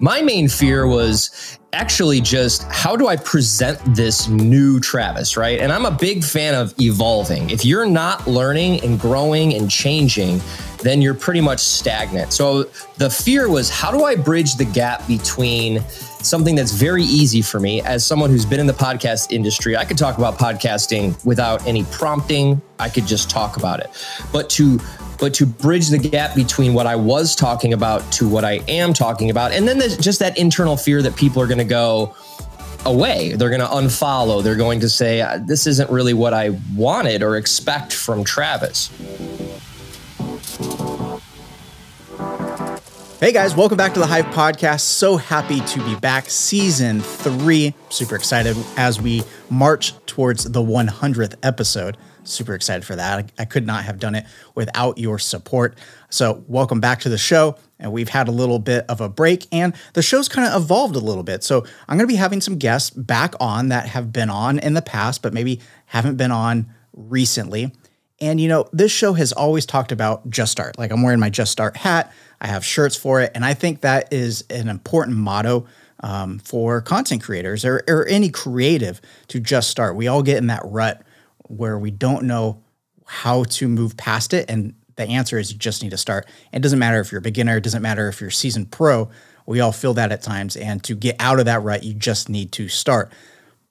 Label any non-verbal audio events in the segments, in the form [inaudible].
My main fear was actually just how do I present this new Travis, right? And I'm a big fan of evolving. If you're not learning and growing and changing, then you're pretty much stagnant. So the fear was how do I bridge the gap between something that's very easy for me as someone who's been in the podcast industry? I could talk about podcasting without any prompting. I could just talk about it. But to but to bridge the gap between what I was talking about to what I am talking about. And then there's just that internal fear that people are going to go away. They're going to unfollow. They're going to say, uh, this isn't really what I wanted or expect from Travis. Hey guys, welcome back to the Hive Podcast. So happy to be back. Season three. Super excited as we march towards the 100th episode super excited for that. I, I, could not have done it without your support. So, welcome back to the show. And we've had a little bit of a break, and the show's kind of evolved a little bit. So, I'm going to be having some guests back on that have been on in the past, but maybe haven't been on recently. And, you know, this show has always talked about Just Start. Like, I'm wearing my Just Start hat, I have shirts for it. And I think that is an important motto. Um, for content creators or, or any creative to just start. We all get in that rut where we don't know how to move past it. And the answer is you just need to start. It doesn't matter if you're a beginner, it doesn't matter if you're a seasoned pro. We all feel that at times. And to get out of that rut, you just need to start.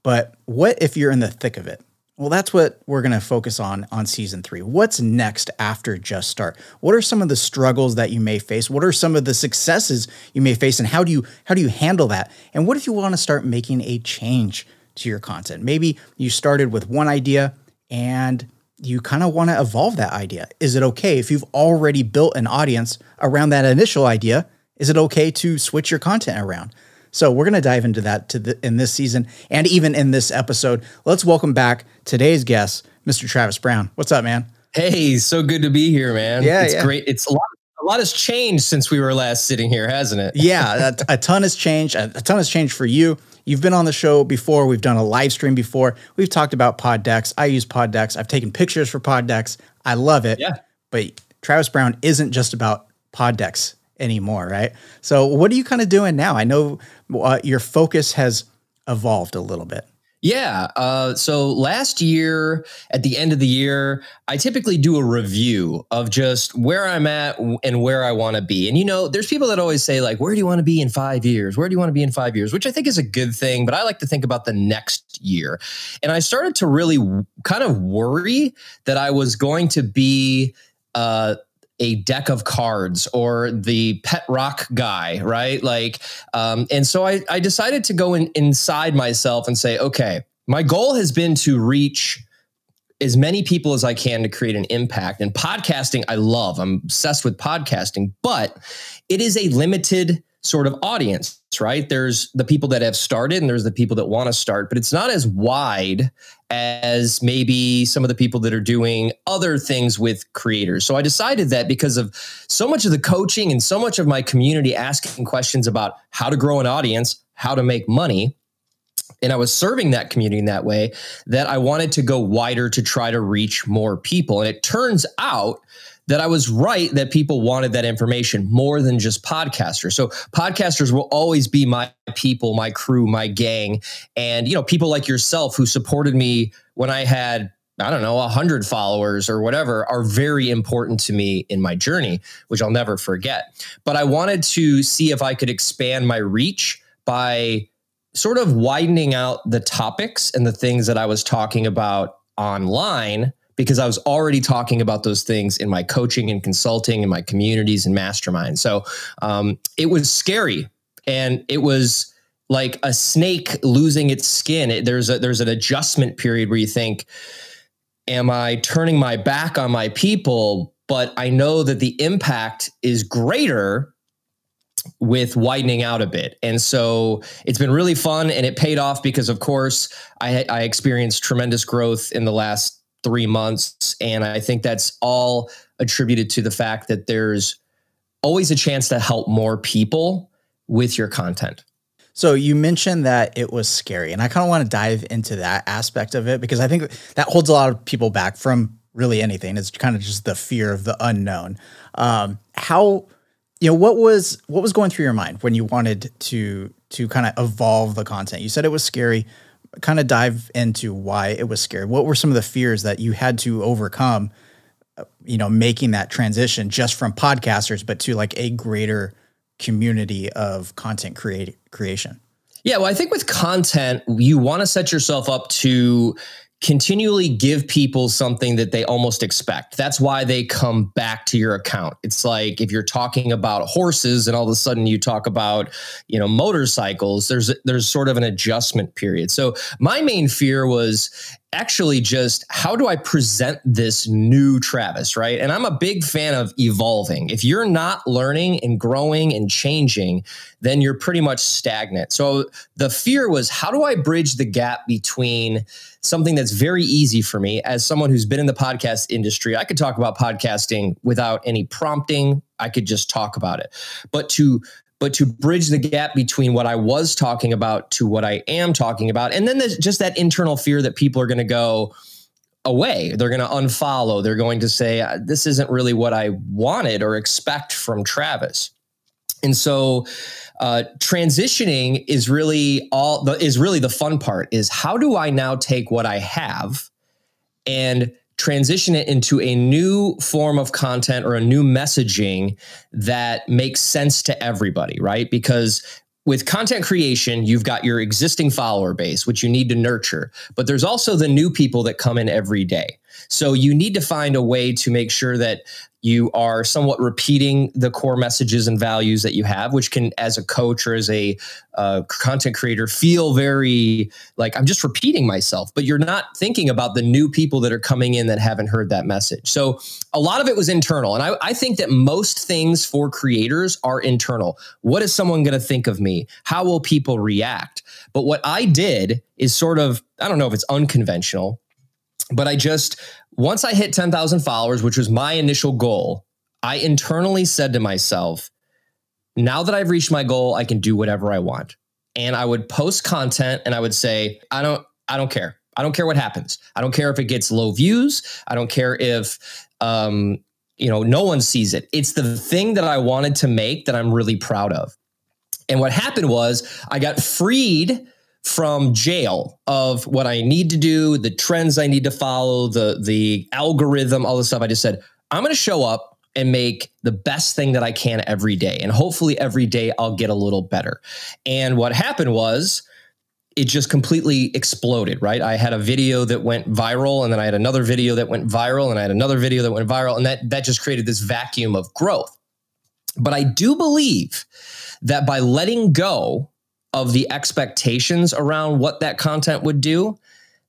But what if you're in the thick of it? Well, that's what we're going to focus on on season three. What's next after Just Start? What are some of the struggles that you may face? What are some of the successes you may face, and how do you how do you handle that? And what if you want to start making a change to your content? Maybe you started with one idea and you kind of want to evolve that idea. Is it okay if you've already built an audience around that initial idea? Is it okay to switch your content around? So we're going to dive into that to the, in this season and even in this episode. Let's welcome back today's guest, Mr. Travis Brown. What's up, man? Hey, so good to be here, man. Yeah, it's yeah. great. It's a lot. A lot has changed since we were last sitting here, hasn't it? yeah, [laughs] a, a ton has changed. A, a ton has changed for you. You've been on the show before. We've done a live stream before. We've talked about pod decks. I use pod decks. I've taken pictures for pod decks. I love it. Yeah. But Travis Brown isn't just about pod decks anymore, right? So what are you kind of doing now? I know uh, your focus has evolved a little bit. Yeah. Uh, so last year, at the end of the year, I typically do a review of just where I'm at and where I want to be. And, you know, there's people that always say, like, where do you want to be in five years? Where do you want to be in five years? Which I think is a good thing, but I like to think about the next year. And I started to really kind of worry that I was going to be, uh, a deck of cards or the pet rock guy, right? Like, um, and so I, I decided to go in, inside myself and say, okay, my goal has been to reach as many people as I can to create an impact. And podcasting, I love. I'm obsessed with podcasting, but it is a limited sort of audience, right? There's the people that have started and there's the people that want to start, but it's not as wide as maybe some of the people that are doing other things with creators. So I decided that because of so much of the coaching and so much of my community asking questions about how to grow an audience, how to make money, and I was serving that community in that way that I wanted to go wider to try to reach more people. And it turns out that I was right that people wanted that information more than just podcasters. So podcasters will always be my people, my crew, my gang, and you know people like yourself who supported me when I had I don't know, 100 followers or whatever are very important to me in my journey, which I'll never forget. But I wanted to see if I could expand my reach by sort of widening out the topics and the things that I was talking about online because I was already talking about those things in my coaching and consulting in my communities and mastermind. So um, it was scary and it was like a snake losing its skin. It, there's a, there's an adjustment period where you think, am I turning my back on my people? But I know that the impact is greater with widening out a bit. And so it's been really fun and it paid off because, of course, I, I experienced tremendous growth in the last three months. And I think that's all attributed to the fact that there's always a chance to help more people with your content. So you mentioned that it was scary, and I kind of want to dive into that aspect of it because I think that holds a lot of people back from really anything. It's kind of just the fear of the unknown. Um, how you know what was what was going through your mind when you wanted to to kind of evolve the content you said it was scary kind of dive into why it was scary. What were some of the fears that you had to overcome uh, you know making that transition just from podcasters but to like a greater community of content create creation? Yeah well i think with content you want to set yourself up to continually give people something that they almost expect. That's why they come back to your account. It's like if you're talking about horses and all of a sudden you talk about, you know, motorcycles, there's there's sort of an adjustment period. So my main fear was actually just how do I present this new Travis, right? And I'm a big fan of evolving. If you're not learning and growing and changing, then you're pretty much stagnant. So the fear was how do I bridge the gap between something that's very easy for me as someone who's been in the podcast industry? I could talk about podcasting without any prompting. I could just talk about it. But to but to bridge the gap between what I was talking about to what I am talking about. And then there's just that internal fear that people are going to go away. They're going to unfollow. They're going to say, uh, this isn't really what I wanted or expect from Travis. And so, uh, transitioning is really all the, is really the fun part is how do I now take what I have and transition it into a new form of content or a new messaging that makes sense to everybody, right? Because with content creation, you've got your existing follower base, which you need to nurture, but there's also the new people that come in every day. So you need to find a way to make sure that you are somewhat repeating the core messages and values that you have, which can, as a coach or as a uh, content creator, feel very like I'm just repeating myself, but you're not thinking about the new people that are coming in that haven't heard that message. So a lot of it was internal. And I, I think that most things for creators are internal. What is someone going to think of me? How will people react? But what I did is sort of, I don't know if it's unconventional, but I just, once I hit 10,000 followers, which was my initial goal, I internally said to myself, now that I've reached my goal, I can do whatever I want. And I would post content and I would say, I don't, I don't care. I don't care what happens. I don't care if it gets low views. I don't care if, um, you know, no one sees it. It's the thing that I wanted to make that I'm really proud of. And what happened was I got freed from jail of what I need to do, the trends I need to follow, the the algorithm, all the stuff. I just said, I'm going to show up and make the best thing that I can every day. And hopefully every day I'll get a little better. And what happened was it just completely exploded, right? I had a video that went viral and then I had another video that went viral and I had another video that went viral and that that just created this vacuum of growth. But I do believe that by letting go of the expectations around what that content would do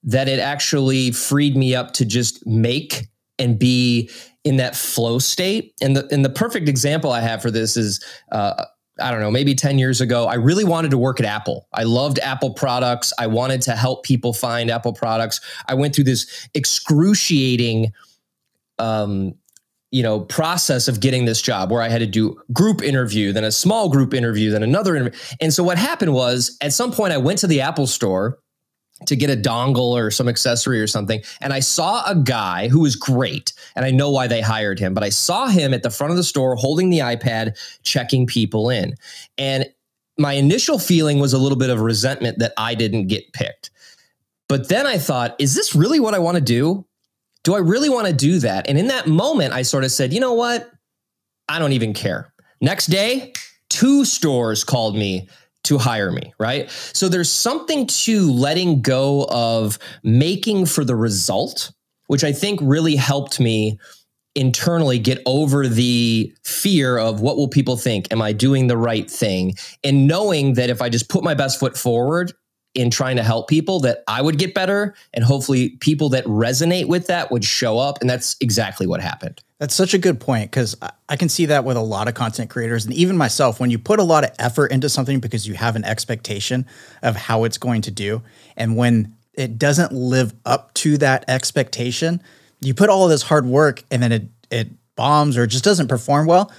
that it actually freed me up to just make and be in that flow state. And the and the perfect example I have for this is uh, I don't know, maybe 10 years ago, I really wanted to work at Apple. I loved Apple products. I wanted to help people find Apple products. I went through this excruciating um, you know process of getting this job where i had to do group interview then a small group interview then another interview. And so what happened was at some point i went to the apple store to get a dongle or some accessory or something and i saw a guy who was great and i know why they hired him but i saw him at the front of the store holding the ipad checking people in. And my initial feeling was a little bit of resentment that i didn't get picked. But then i thought is this really what i want to do do I really want to do that? And in that moment, I sort of said, you know what? I don't even care. Next day, two stores called me to hire me, right? So there's something to letting go of making for the result, which I think really helped me internally get over the fear of what will people think? Am I doing the right thing? And knowing that if I just put my best foot forward, in trying to help people that I would get better and hopefully people that resonate with that would show up. And that's exactly what happened. That's such a good point because I can see that with a lot of content creators and even myself. When you put a lot of effort into something because you have an expectation of how it's going to do, and when it doesn't live up to that expectation, you put all of this hard work and then it it bombs or just doesn't perform well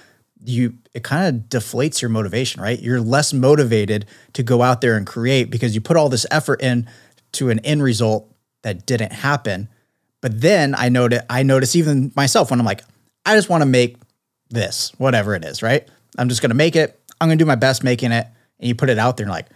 you it kind of deflates your motivation, right? You're less motivated to go out there and create because you put all this effort in to an end result that didn't happen. But then I notice I notice even myself when I'm like, I just want to make this, whatever it is, right? I'm just going to make it. I'm going to do my best making it. And you put it out there and like,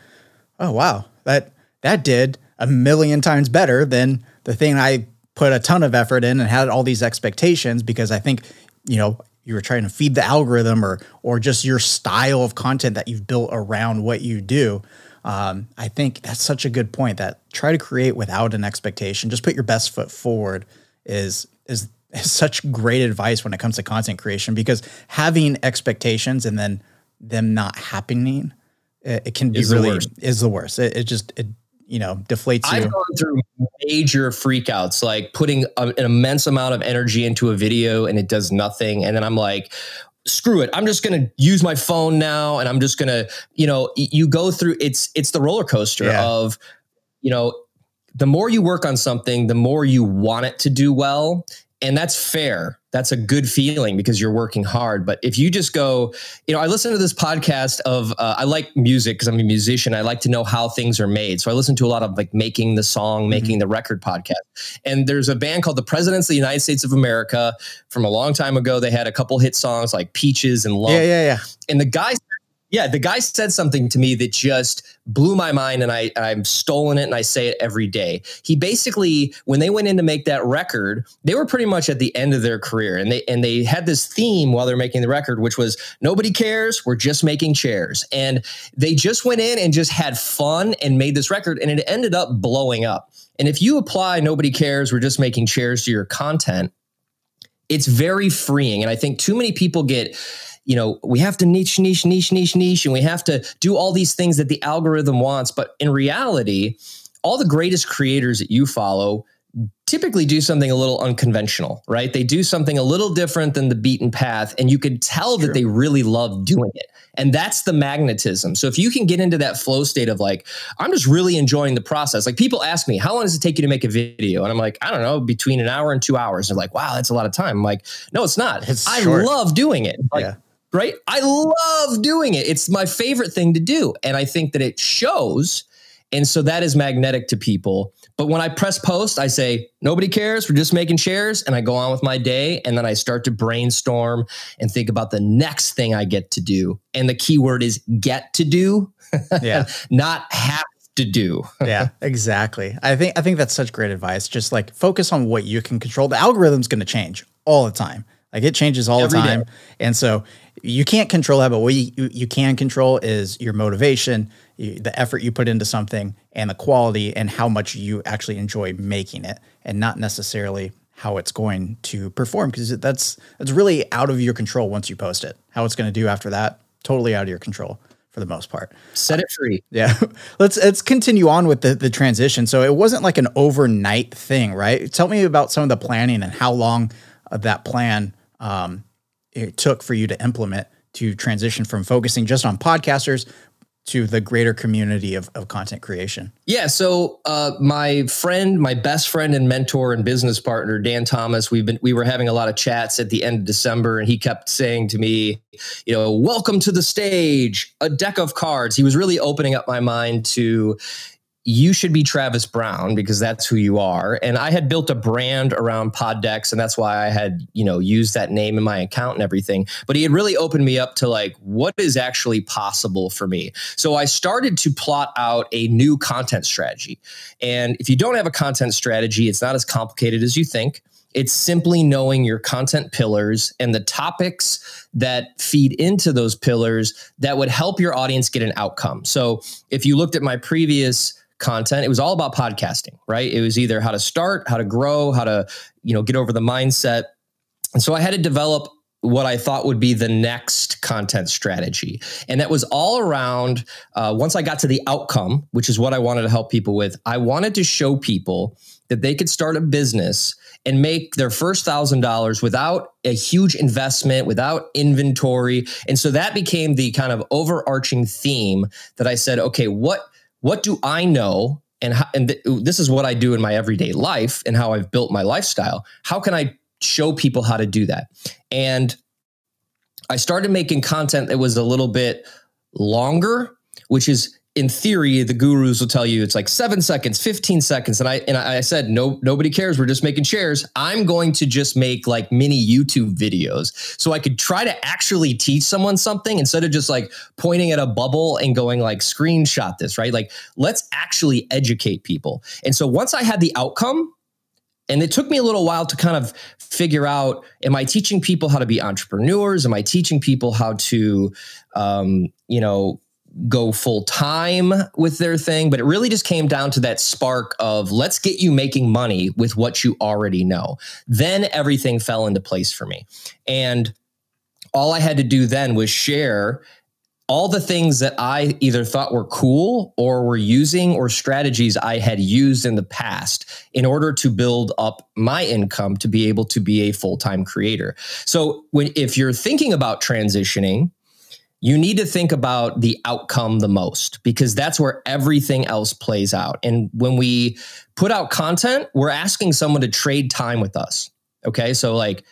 oh, wow, that, that did a million times better than the thing I put a ton of effort in and had all these expectations because I think, you know, you were trying to feed the algorithm or or just your style of content that you've built around what you do. Um, I think that's such a good point that try to create without an expectation. Just put your best foot forward is is, [laughs] is such great advice when it comes to content creation because having expectations and then them not happening, it, it can be Is really worst. is the worst. It, it just it you know deflates you. I've gone through major freakouts, like putting a, an immense amount of energy into a video and it does nothing. And then I'm like, screw it. I'm just going to use my phone now. And I'm just going to, you know, you go through it's, it's the roller coaster Yeah. of, you know, the more you work on something, the more you want it to do well. And that's fair. That's a good feeling because you're working hard. But if you just go, you know, I listen to this podcast of, uh, I like music because I'm a musician. I like to know how things are made. So I listen to a lot of like making the song, making the record podcast. And there's a band called the Presidents of the United States of America from a long time ago. They had a couple hit songs like Peaches and Lump Yeah, yeah, yeah. and the guy yeah the guy said something to me that just blew my mind and i i'm stolen it and i say it every day he basically when they went in to make that record they were pretty much at the end of their career and they and they had this theme while they're making the record which was nobody cares we're just making chairs and they just went in and just had fun and made this record and it ended up blowing up and if you apply nobody cares we're just making chairs to your content it's very freeing. And I think too many people get, you know, we have to niche, niche, niche, niche, niche, and we have to do all these things that the algorithm wants. But in reality, all the greatest creators that you follow typically do something a little unconventional, right? They do something a little different than the beaten path, and you could tell that they really love doing it. And that's the magnetism. So if you can get into that flow state of like, I'm just really enjoying the process. Like people ask me, how long does it take you to make a video? And I'm like, I don't know, between an hour and two hours. They're like, wow, that's a lot of time. I'm like, no, it's not. It's I short. love doing it. Like, Yeah. Right? I love doing it. It's my favorite thing to do. And I think that it shows. And so that is magnetic to people. But when I press post, I say, nobody cares. We're just making shares. And I go on with my day. And then I start to brainstorm and think about the next thing I get to do. And the key word is get to do, [laughs] Yeah. not have to do. [laughs] yeah, exactly. I think I think that's such great advice. Just like focus on what you can control. The algorithm's going to change all the time. Like it changes all Every the day. time, and so you can't control that. But what you, you, can control is your motivation, the effort you put into something, and the quality, and how much you actually enjoy making it, and not necessarily how it's going to perform because that's that's really out of your control once you post it. How it's going to do after that, totally out of your control for the most part. Set it free. [laughs] Yeah. Let's let's continue on with the, the transition. So it wasn't like an overnight thing, right? Tell me about some of the planning and how long of that plan um, it took for you to implement to transition from focusing just on podcasters to the greater community of, of content creation. Yeah. So uh, my friend, my best friend and mentor and business partner, Dan Thomas, we've been we were having a lot of chats at the end of December, and he kept saying to me, you know, welcome to the stage, a deck of cards. He was really opening up my mind to you should be Travis Brown because that's who you are. And I had built a brand around pod decks, and that's why I had, you know, used that name in my account and everything. But he had really opened me up to like what is actually possible for me. So I started to plot out a new content strategy. And if you don't have a content strategy, it's not as complicated as you think. It's simply knowing your content pillars and the topics that feed into those pillars that would help your audience get an outcome. So if you looked at my previous content, it was all about podcasting, right? It was either how to start, how to grow, how to, you know, get over the mindset. And so I had to develop what I thought would be the next content strategy. And that was all around uh, once I got to the outcome, which is what I wanted to help people with. I wanted to show people that they could start a business and make their first thousand dollars without a huge investment, without inventory. And so that became the kind of overarching theme that I said, okay, what what do I know? And, how, and th- this is what I do in my everyday life and how I've built my lifestyle. How can I show people how to do that? And I started making content that was a little bit longer, which is in theory, the gurus will tell you it's like seven seconds, 15 seconds. And I and I said, no, nobody cares. We're just making shares. I'm going to just make like mini YouTube videos. So I could try to actually teach someone something instead of just like pointing at a bubble and going like screenshot this, right? Like let's actually educate people. And so once I had the outcome, and it took me a little while to kind of figure out am I teaching people how to be entrepreneurs? Am I teaching people how to, um, you know, go full time with their thing, but it really just came down to that spark of let's get you making money with what you already know. Then everything fell into place for me. And all I had to do then was share all the things that I either thought were cool or were using or strategies I had used in the past in order to build up my income to be able to be a full-time creator. So when if you're thinking about transitioning, you need to think about the outcome the most because that's where everything else plays out. And when we put out content, we're asking someone to trade time with us. Okay. So, like,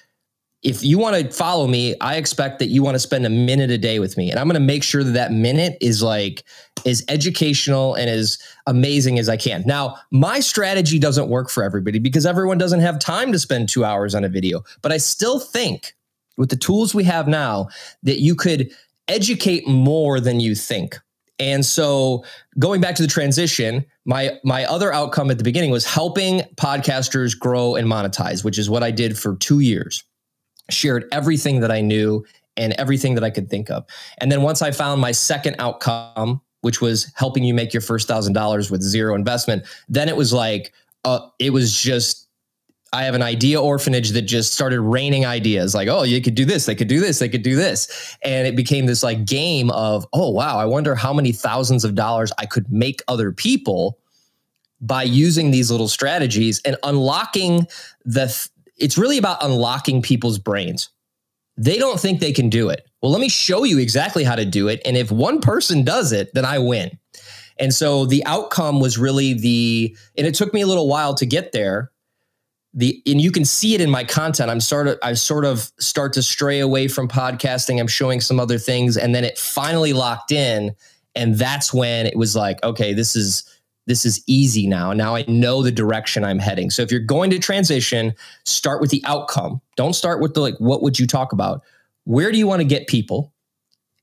if you want to follow me, I expect that you want to spend a minute a day with me. And I'm going to make sure that that minute is like as educational and as amazing as I can. Now, my strategy doesn't work for everybody because everyone doesn't have time to spend two hours on a video. But I still think with the tools we have now that you could educate more than you think. And so going back to the transition, my my other outcome at the beginning was helping podcasters grow and monetize, which is what I did for 2 years. Shared everything that I knew and everything that I could think of. And then once I found my second outcome, which was helping you make your first $1000 with zero investment, then it was like uh, it was just I have an idea orphanage that just started raining ideas like, oh, you could do this, they could do this, they could do this. And it became this like game of, oh, wow, I wonder how many thousands of dollars I could make other people by using these little strategies and unlocking the, th- it's really about unlocking people's brains. They don't think they can do it. Well, let me show you exactly how to do it. And if one person does it, then I win. And so the outcome was really the, and it took me a little while to get there the and you can see it in my content. I'm sort of i sort of start to stray away from podcasting. I'm showing some other things and then it finally locked in and that's when it was like okay this is this is easy now. Now i know the direction i'm heading. So if you're going to transition start with the outcome. Don't start with the like what would you talk about? Where do you want to get people?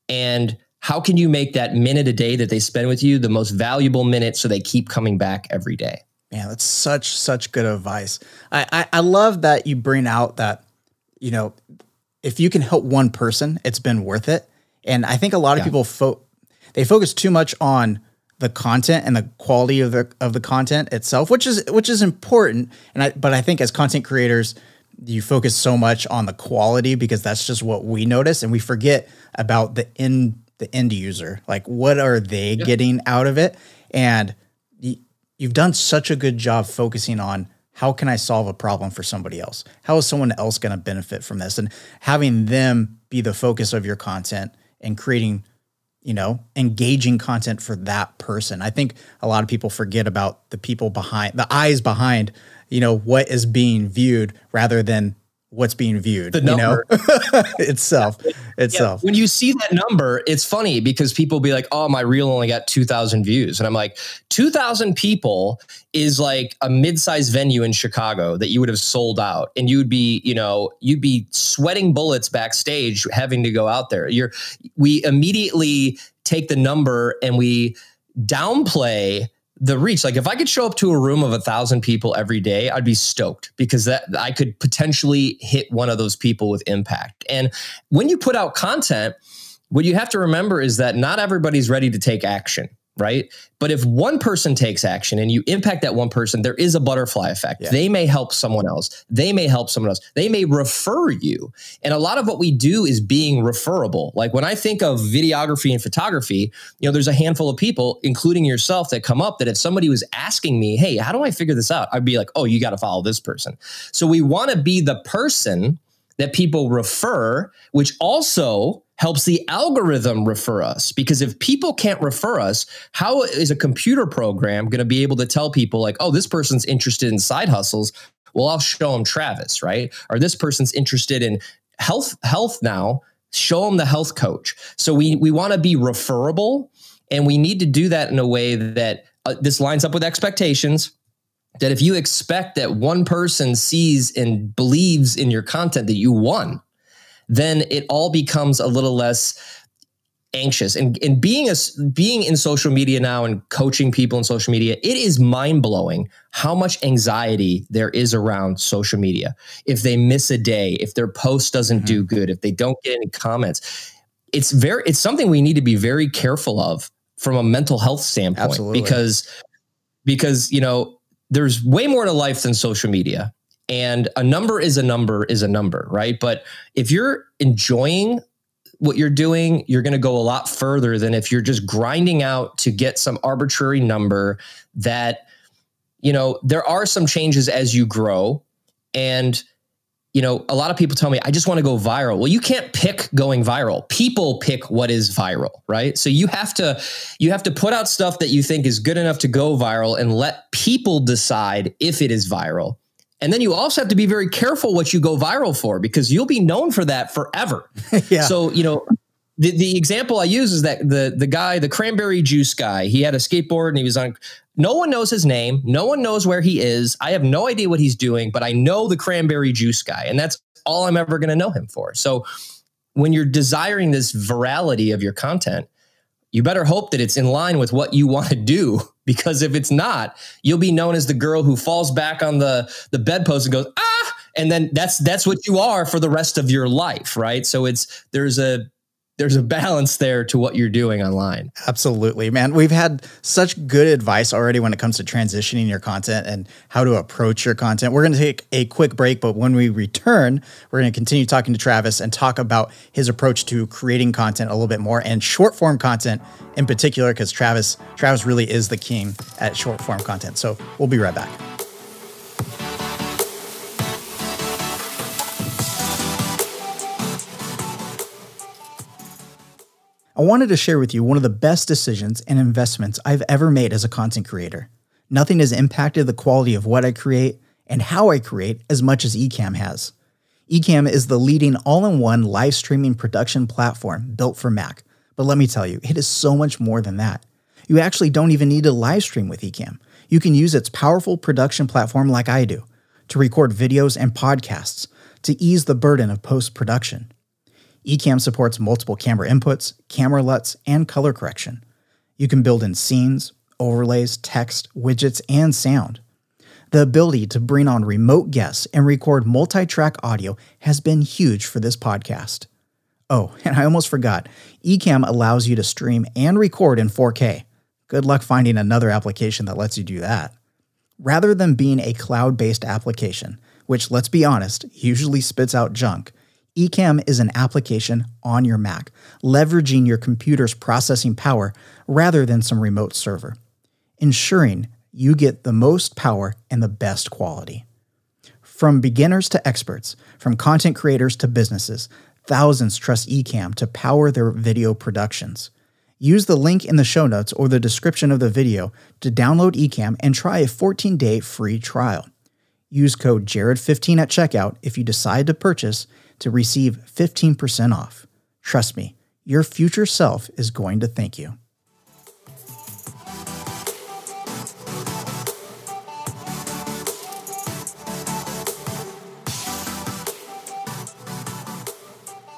And how can you make that minute a day that they spend with you the most valuable minute so they keep coming back every day Man, that's such such good advice. I, I, I love that you bring out that you know if you can help one person, it's been worth it. And I think a lot of yeah. people fo- they focus too much on the content and the quality of the of the content itself, which is which is important. And I but I think as content creators, you focus so much on the quality because that's just what we notice, and we forget about the end the end user. Like, what are they yep. getting out of it? And you've done such a good job focusing on how can I solve a problem for somebody else? How is someone else going to benefit from this? And having them be the focus of your content and creating, you know, engaging content for that person. I think a lot of people forget about the people behind the eyes behind, you know, what is being viewed rather than what's being viewed the number. you know? [laughs] itself. Itself. Yeah. when you see that number it's funny because people be like oh my reel only got 2000 views. And i'm like 2000 people is like a mid-sized venue in chicago that you would have sold out. And you would be you know you'd be sweating bullets backstage having to go out there. You're we immediately take the number and we downplay the reach. Like if i could show up to a room of a thousand people every day i'd be stoked because that i could potentially hit one of those people with impact. And when you put out content what you have to remember is that not everybody's ready to take action right? But if one person takes action and you impact that one person, there is a butterfly effect. Yeah. They may help someone else. They may help someone else. They may refer you. And a lot of what we do is being referable. Like when I think of videography and photography, you know, there's a handful of people, including yourself, that come up that if somebody was asking me, hey, how do I figure this out? I'd be like, oh, you got to follow this person. So we want to be the person that people refer, which also helps the algorithm refer us. Because if people can't refer us, how is a computer program going to be able to tell people, like, oh, this person's interested in side hustles? Well, I'll show them Travis, right? Or this person's interested in health health now show them the health coach so we we want to be referable And we need to do that in a way that uh, this lines up with expectations. That if you expect that one person sees and believes in your content that you won, then it all becomes a little less anxious and, and being a, being in social media now and coaching people in social media it is mind-blowing how much anxiety there is around social media if they miss a day if their post doesn't mm-hmm. do good if they don't get any comments it's very it's something we need to be very careful of from a mental health standpoint Absolutely. because because you know there's way more to life than social media and a number is a number is a number right but if you're enjoying what you're doing you're going to go a lot further than if you're just grinding out to get some arbitrary number that you know there are some changes as you grow and you know, a lot of people tell me, I just want to go viral. Well, you can't pick going viral. People pick what is viral, right? So you have to you have to put out stuff that you think is good enough to go viral and let people decide if it is viral. And then you also have to be very careful what you go viral for because you'll be known for that forever. [laughs] yeah. So, you know, the, the example I use is that the the guy, the cranberry juice guy, he had a skateboard and he was on no one knows his name. No one knows where he is. I have no idea what he's doing, but I know the cranberry juice guy, and that's all I'm ever going to know him for. So when you're desiring this virality of your content, you better hope that it's in line with what you want to do [laughs] because if it's not, you'll be known as the girl who falls back on the the bedpost and goes, "Ah!" and then that's that's what you are for the rest of your life, right? So it's there's a there's a balance there to what you're doing online. Absolutely, man. We've had such good advice already when it comes to transitioning your content and how to approach your content. We're going to take a quick break, but when we return, we're going to continue talking to Travis and talk about his approach to creating content a little bit more and short form content in particular because Travis Travis really is the king at short form content. So, we'll be right back. I wanted to share with you one of the best decisions and investments I've ever made as a content creator. Nothing has impacted the quality of what I create and how I create as much as Ecamm has. Ecamm is the leading all in one live streaming production platform built for Mac. But let me tell you, it is so much more than that. You actually don't even need to live stream with Ecamm. You can use its powerful production platform like I do to record videos and podcasts to ease the burden of post production. Ecamm supports multiple camera inputs, camera LUTs, and color correction. You can build in scenes, overlays, text, widgets, and sound. The ability to bring on remote guests and record multi track audio has been huge for this podcast. Oh, [laughs] and I almost forgot Ecamm allows you to stream and record in 4K. Good luck finding another application that lets you do that. Rather than being a cloud based application, which, let's be honest, usually spits out junk, Ecamm is an application on your Mac, leveraging your computer's processing power rather than some remote server, ensuring you get the most power and the best quality. From beginners to experts, from content creators to businesses, thousands trust Ecamm to power their video productions. Use the link in the show notes or the description of the video to download Ecamm and try a 14 day free trial. Use code JARED15 at checkout if you decide to purchase to receive 15% off. Trust me, your future self is going to thank you.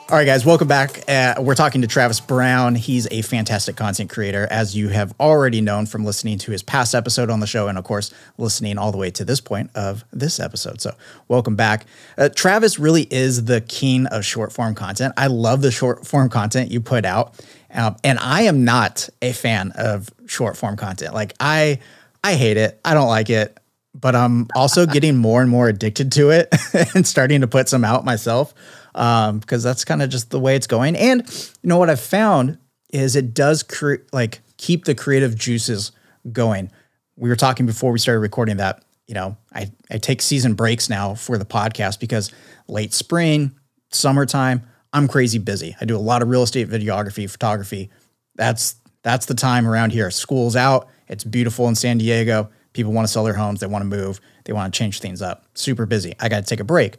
All right, guys, welcome back. Uh, we're talking to Travis Brown. He's a fantastic content creator, as you have already known from listening to his past episode on the show, and of course, listening all the way to this point of this episode. So, welcome back. Uh, Travis really is the king of short form content. I love the short form content you put out, um, and I am not a fan of short form content. Like I, I hate it. I don't like it but I'm also [laughs] getting more and more addicted to it [laughs] and starting to put some out myself um, because that's kind of just the way it's going. And you know what I've found is it does create like keep the creative juices going. We were talking before we started recording that, you know, I, I take season breaks now for the podcast because late spring, summertime, I'm crazy busy. I do a lot of real estate videography, photography. That's that's the time around here. School's out. It's beautiful in San Diego. People want to sell their homes. They want to move. They want to change things up. Super busy. I got to take a break.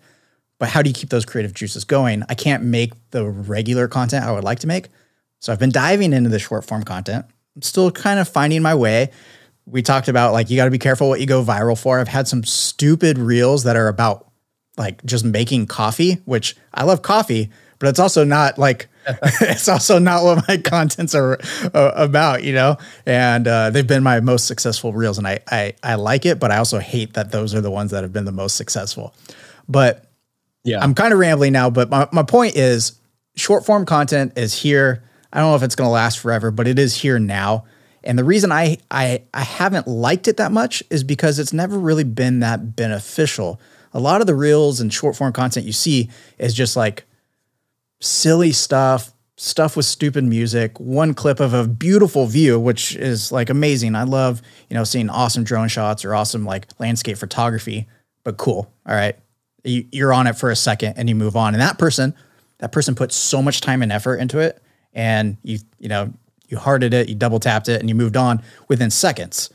But how do you keep those creative juices going? I can't make the regular content I would like to make. So I've been diving into the short form content, I'm still kind of finding my way. We talked about like you got to be careful what you go viral for. I've had some stupid reels that are about like just making coffee, which I love coffee, but it's also not like [laughs] [laughs] it's also not what my contents are uh, about, you know. And uh, they've been my most successful reels, and I, I I like it, but I also hate that those are the ones that have been the most successful. But yeah, I'm kind of rambling now. But my my point is, short form content is here. I don't know if it's going to last forever, but it is here now. And the reason I, I I haven't liked it that much is because it's never really been that beneficial. A lot of the reels and short form content you see is just like silly stuff, stuff with stupid music, one clip of a beautiful view, which is like amazing. I love, you know, seeing awesome drone shots or awesome like landscape photography, but cool. All right. You, are on it for a second and you move on. And that person, that person put so much time and effort into it. And you, you know, you hearted it, you double tapped it, and you moved on within seconds.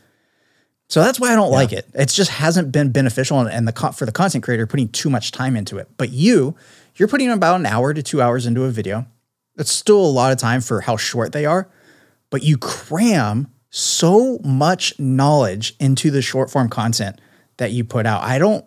So that's why I don't yeah. like it. It just hasn't been beneficial, and, and the for the content creator putting too much time into it. But you, you're putting about an hour to two hours into a video. That's still a lot of time for how short they are, but you cram so much knowledge into the short form content that you put out. I don't,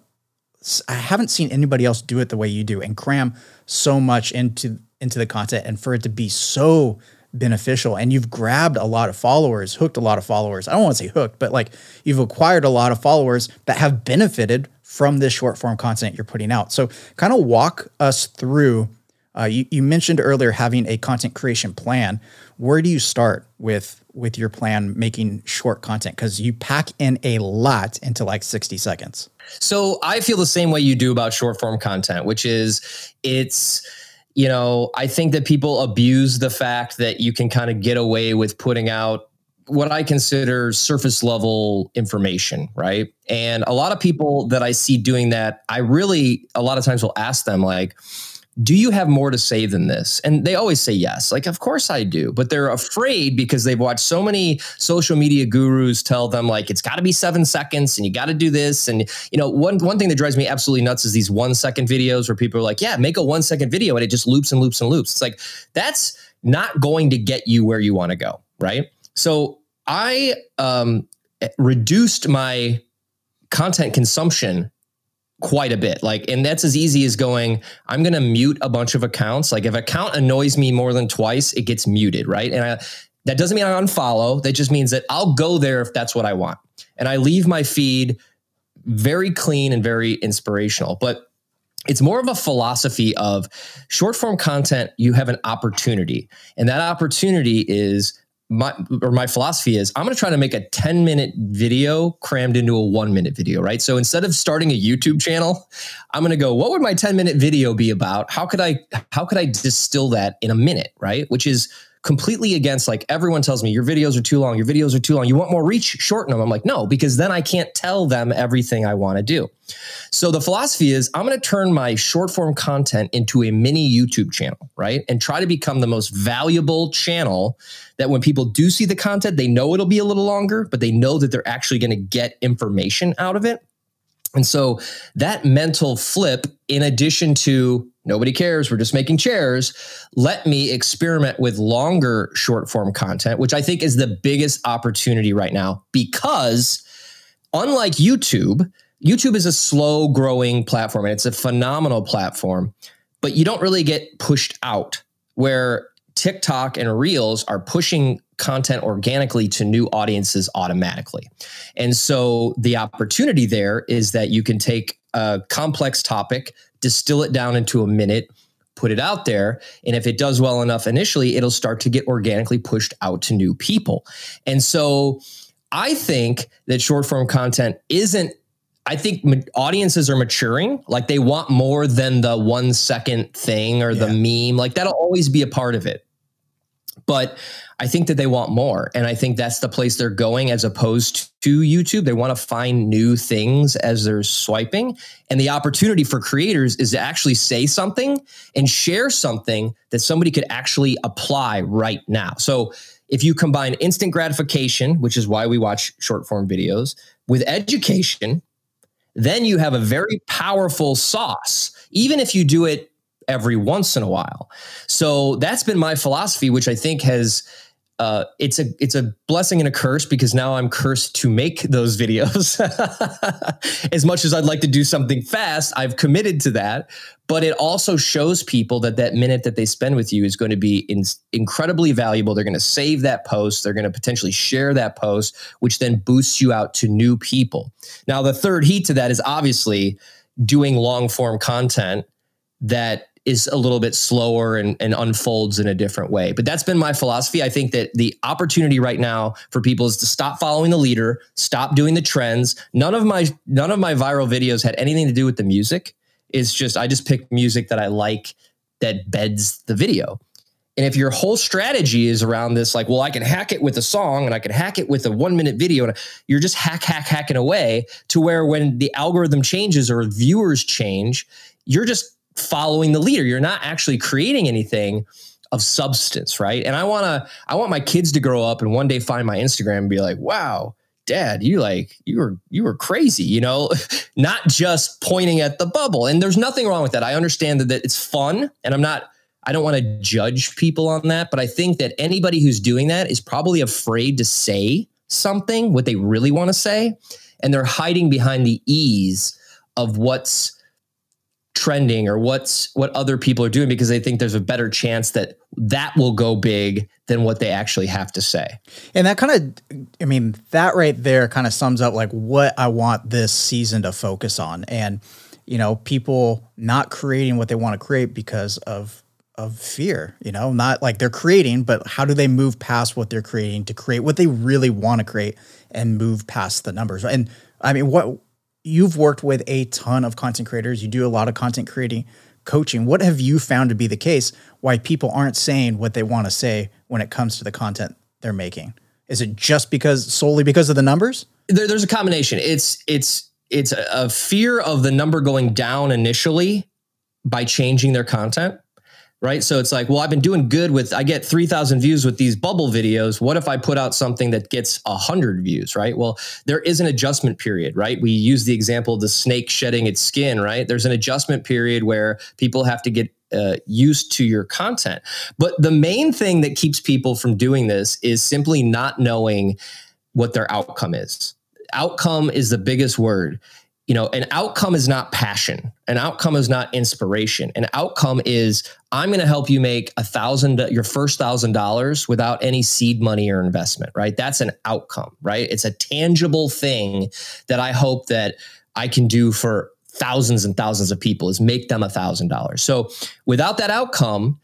I haven't seen anybody else do it the way you do and cram so much into into the content and for it to be so beneficial and you've grabbed a lot of followers hooked a lot of followers i don't want to say hooked but like you've acquired a lot of followers that have benefited from this short form content you're putting out. So, kind of walk us through. Uh, you, you mentioned earlier having a content creation plan. Where do you start with with your plan making short content? Because you pack in a lot into like 60 seconds. So I feel the same way you do about short form content, which is it's you know, I think that people abuse the fact that you can kind of get away with putting out what I consider surface level information, right? And a lot of people that I see doing that, I really a lot of times will ask them like, do you have more to say than this? And they always say yes. Like, of course I do. But they're afraid because they've watched so many social media gurus tell them, like, it's got to be seven seconds and you got to do this. And, you know, one, one thing that drives me absolutely nuts is these one second videos where people are like, yeah, make a one second video and it just loops and loops and loops. It's like, that's not going to get you where you want to go. Right. So I um, reduced my content consumption quite a bit. Like, and that's as easy as going, I'm going to mute a bunch of accounts. Like, if an account annoys me more than twice, it gets muted, right? And I, that doesn't mean I unfollow. That just means that I'll go there if that's what I want. And I leave my feed very clean and very inspirational. But it's more of a philosophy of short form content, you have an opportunity. And that opportunity is my or my philosophy is I'm going to try to make a 10 minute video crammed into a 1 minute video, right? So instead of starting a YouTube channel, I'm going to go what would my 10 minute video be about? How could I how could I distill that in a minute, right? Which is completely against like everyone tells me your videos are too long, your videos are too long. You want more reach, shorten them. I'm like, "No, because then I can't tell them everything I want to do." So the philosophy is I'm going to turn my short form content into a mini YouTube channel, right? And try to become the most valuable channel that when people do see the content, they know it'll be a little longer, but they know that they're actually going to get information out of it. And so that mental flip, in addition to nobody cares, we're just making chairs, let me experiment with longer short form content, which I think is the biggest opportunity right now because unlike YouTube, YouTube is a slow growing platform and it's a phenomenal platform, but you don't really get pushed out where TikTok and Reels are pushing content organically to new audiences automatically. And so the opportunity there is that you can take a complex topic, distill it down into a minute, put it out there. And if it does well enough initially, it'll start to get organically pushed out to new people. And so I think that short form content isn't I think audiences are maturing. Like they want more than the one second thing or yeah. the meme. Like that'll always be a part of it. But I think that they want more. And I think that's the place they're going as opposed to YouTube. They want to find new things as they're swiping. And the opportunity for creators is to actually say something and share something that somebody could actually apply right now. So if you combine instant gratification, which is why we watch short form videos, with education, then you have a very powerful sauce, even if you do it every once in a while. So that's been my philosophy, which I think has uh, it's a it's a blessing and a curse because now I'm cursed to make those [laughs] videos. as much as I'd like to do something fast, I've committed to that. But it also shows people that that minute that they spend with you is going to be in, incredibly valuable. They're going to save that post. They're going to potentially share that post, which then boosts you out to new people. Now, the third heat to that is obviously doing long form content that is a little bit slower and, and unfolds in a different way. But that's been my philosophy. I think that the opportunity right now for people is to stop following the leader, stop doing the trends. None of my none of my viral videos had anything to do with the music. It's just I just pick music that I like that beds the video. And if your whole strategy is around this, like, well, I can hack it with a song and I can hack it with a one minute video, and you're just hack, hack, hacking away to where when the algorithm changes or viewers change, you're just following the leader. You're not actually creating anything of substance, right? And I want to I want my kids to grow up and one day find my Instagram and be like, "Wow, dad, you like you were you were crazy, you know, [laughs] not just pointing at the bubble." And there's nothing wrong with that. I understand that, that it's fun and I'm not I don't want to judge people on that, but I think that anybody who's doing that is probably afraid to say something what they really want to say and they're hiding behind the ease of what's trending or what's what other people are doing because they think there's a better chance that that will go big than what they actually have to say. And that kind of I mean that right there kind of sums up like what I want this season to focus on and you know people not creating what they want to create because of of fear, you know, not like they're creating, but how do they move past what they're creating to create what they really want to create and move past the numbers. And I mean what you've worked with a ton of content creators. You do a lot of content creating coaching. What have you found to be the case why people aren't saying what they want to say when it comes to the content they're making? Is it just because solely because of the numbers? There, there's a combination. It's it's it's a, a fear of the number going down initially by changing their content right? So it's like, well, I've been doing good with, I get 3,000 views with these bubble videos. What if I put out something that gets 100 views, right? Well, there is an adjustment period, right? We use the example of the snake shedding its skin, right? There's an adjustment period where people have to get uh, used to your content. But the main thing that keeps people from doing this is simply not knowing what their outcome is. Outcome is the biggest word you know, an outcome is not passion. An outcome is not inspiration. An outcome is I'm going to help you make a thousand, your first thousand dollars without any seed money or investment, right? That's an outcome, right? It's a tangible thing that I hope that I can do for thousands and thousands of people is make them a thousand dollars. So without that outcome,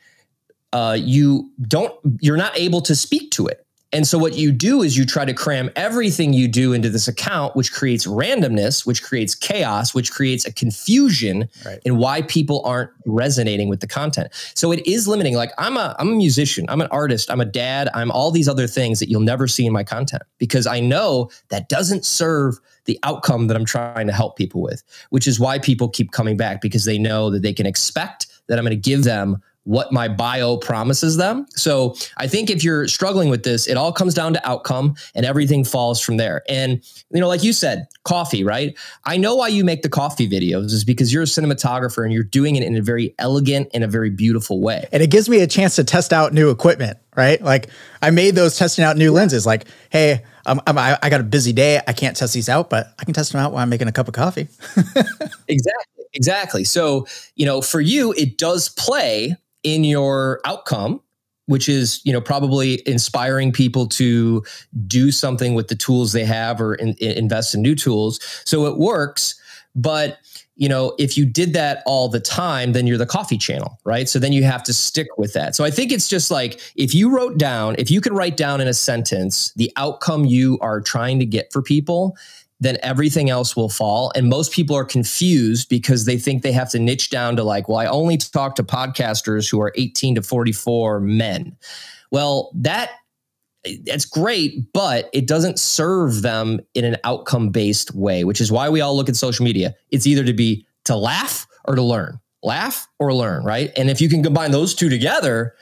uh, you don't, you're not able to speak to it. And so what you do is you try to cram everything you do into this account, which creates randomness, which creates chaos, which creates a confusion right. in why people aren't resonating with the content. So it is limiting. Like I'm a I'm a musician, I'm an artist, I'm a dad, I'm all these other things that you'll never see in my content because I know that doesn't serve the outcome that I'm trying to help people with, which is why people keep coming back because they know that they can expect that I'm going to give them what my bio promises them. So I think if you're struggling with this, it all comes down to outcome and everything falls from there. And, you know, like you said, coffee, right? I know why you make the coffee videos is because you're a cinematographer and you're doing it in a very elegant and a very beautiful way. And it gives me a chance to test out new equipment, right? Like I made those testing out new lenses. Like, hey, um, I'm, I'm, I got a busy day. I can't test these out, but I can test them out while I'm making a cup of coffee. [laughs] exactly. Exactly. So, you know, for you, it does play in your outcome which is you know probably inspiring people to do something with the tools they have or in, in invest in new tools. So it works but you know if you did that all the time then you're the coffee channel right? So then you have to stick with that. So i think it's just like if you wrote down if you could write down in a sentence the outcome you are trying to get for people then everything else will fall. And most people are confused because they think they have to niche down to like, well, I only talk to podcasters who are 18 to 44 men. Well, that that's great, but it doesn't serve them in an outcome based way, which is why we all look at social media. It's either to be to laugh or to learn, laugh or learn, right? And if you can combine those two together,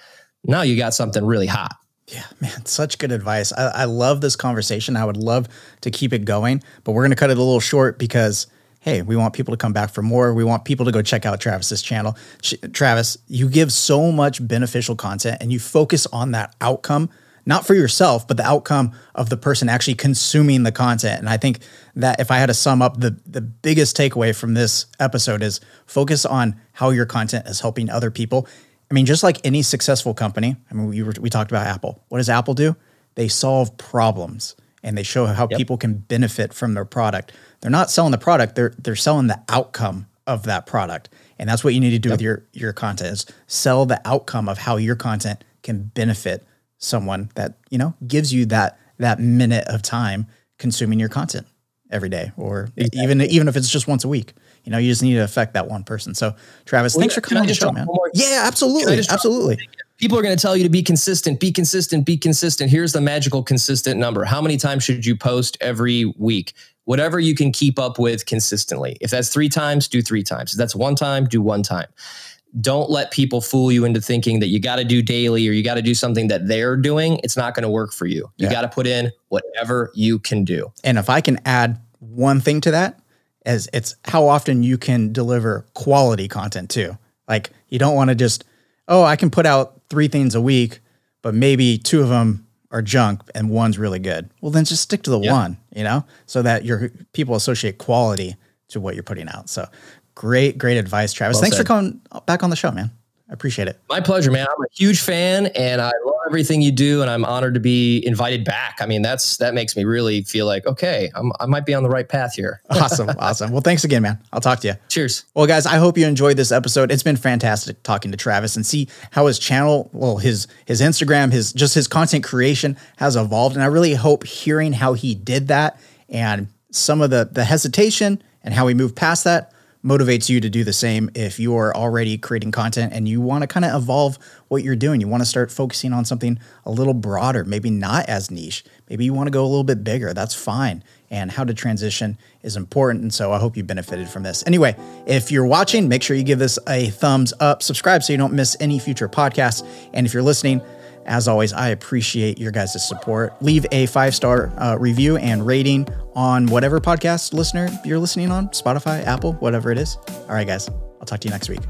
now you got something really hot. Yeah, [laughs] man, such good advice. I, I love this conversation. I would love to keep it going, but we're going to cut it a little short because hey, we want people to come back for more. We want people to go check out Travis's channel. Ch- Travis, you give so much beneficial content and you focus on that outcome not for yourself, but the outcome of the person actually consuming the content. And I think that if I had to sum up the the biggest takeaway from this episode is focus on how your content is helping other people. I mean, just like any successful company, I mean, we, were, we talked about Apple. What does Apple do? They solve problems and they show how yep. people can benefit from their product. They're not selling the product; they're they're selling the outcome of that product, and that's what you need to do yep. with your your content: is sell the outcome of how your content can benefit someone that you know gives you that that minute of time consuming your content every day, or exactly. even even if it's just once a week. You know, you just need to affect that one person. So, Travis, well, thanks for coming on the show, man. Yeah, absolutely, absolutely people are going to tell you to be consistent, be consistent, be consistent. Here's the magical consistent number. How many times should you post every week? Whatever you can keep up with consistently. If that's three times, do three times. If that's one time, do one time. Don't let people fool you into thinking that you got to do daily or you got to do something that they're doing. It's not going to work for you. You yeah. got to put in whatever you can do. And if I can add one thing to that, as it's how often you can deliver quality content too. Like you don't want to just, oh, I can put out three things a week, but maybe two of them are junk and one's really good. Well, then just stick to the yeah. one, you know, so that your people associate quality to what you're putting out. So great, great advice, Travis. Well Thanks said. for coming back on the show, man. I appreciate it. My pleasure, man. I'm a huge fan and I love everything you do and I'm honored to be invited back. I mean, that's that makes me really feel like, okay, I'm, i might be on the right path here. [laughs] [laughs] awesome. Awesome. Well, thanks again, man. I'll talk to you. Cheers. Well, guys, I hope you enjoyed this episode. It's been fantastic talking to Travis and see how his channel, well, his his Instagram, his just his content creation has evolved. And I really hope hearing how he did that and some of the the hesitation and how he moved past that motivates you to do the same if you are already creating content and you want to kind of evolve what you're doing. You want to start focusing on something a little broader, maybe not as niche. Maybe you want to go a little bit bigger. That's fine. And how to transition is important. And so I hope you benefited from this. Anyway, if you're watching, make sure you give this a thumbs up, subscribe so you don't miss any future podcasts. And if you're listening, as always, I appreciate your guys' support. Leave a five star uh, review and rating on whatever podcast listener you're listening on Spotify, Apple, whatever it is. All right, guys, I'll talk to you next week.